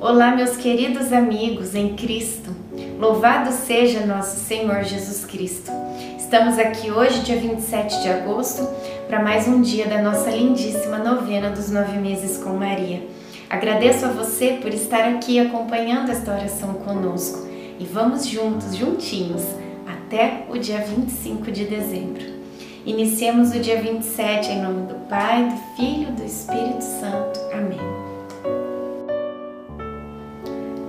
Olá, meus queridos amigos em Cristo. Louvado seja nosso Senhor Jesus Cristo. Estamos aqui hoje, dia 27 de agosto, para mais um dia da nossa lindíssima novena dos nove meses com Maria. Agradeço a você por estar aqui acompanhando esta oração conosco e vamos juntos, juntinhos, até o dia 25 de dezembro. Iniciemos o dia 27 em nome do Pai, do Filho e do Espírito Santo. Amém.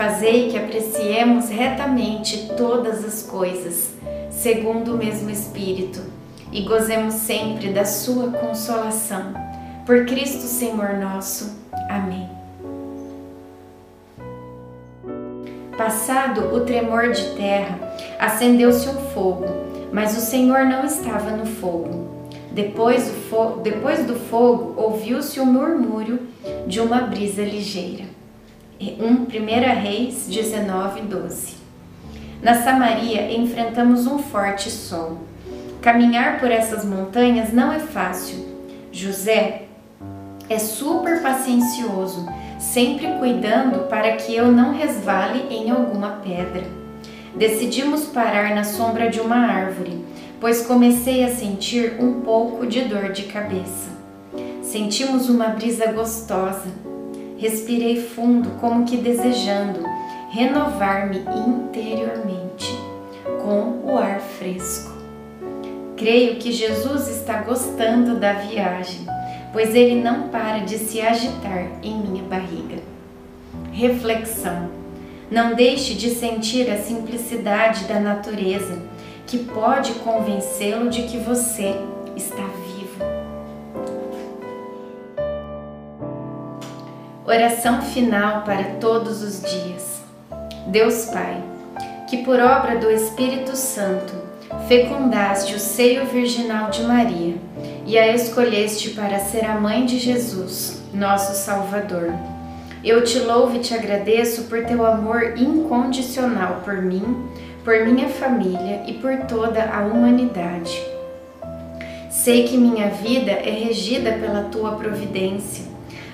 Fazei que apreciemos retamente todas as coisas, segundo o mesmo Espírito, e gozemos sempre da Sua consolação. Por Cristo Senhor nosso. Amém. Passado o tremor de terra, acendeu-se um fogo, mas o Senhor não estava no fogo. Depois do, fo depois do fogo, ouviu-se o murmúrio de uma brisa ligeira. 1 Reis 19, 12. Na Samaria enfrentamos um forte sol. Caminhar por essas montanhas não é fácil. José é super paciencioso, sempre cuidando para que eu não resvale em alguma pedra. Decidimos parar na sombra de uma árvore, pois comecei a sentir um pouco de dor de cabeça. Sentimos uma brisa gostosa Respirei fundo, como que desejando renovar-me interiormente com o ar fresco. Creio que Jesus está gostando da viagem, pois ele não para de se agitar em minha barriga. Reflexão: não deixe de sentir a simplicidade da natureza, que pode convencê-lo de que você está Oração final para todos os dias. Deus Pai, que por obra do Espírito Santo fecundaste o seio virginal de Maria e a escolheste para ser a mãe de Jesus, nosso Salvador. Eu te louvo e te agradeço por teu amor incondicional por mim, por minha família e por toda a humanidade. Sei que minha vida é regida pela tua providência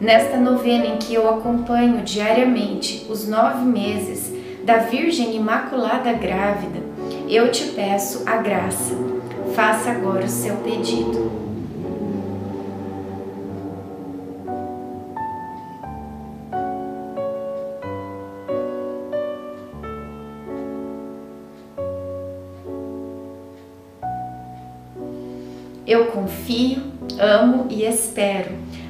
Nesta novena em que eu acompanho diariamente os nove meses da Virgem Imaculada Grávida, eu te peço a graça. Faça agora o seu pedido. Eu confio, amo e espero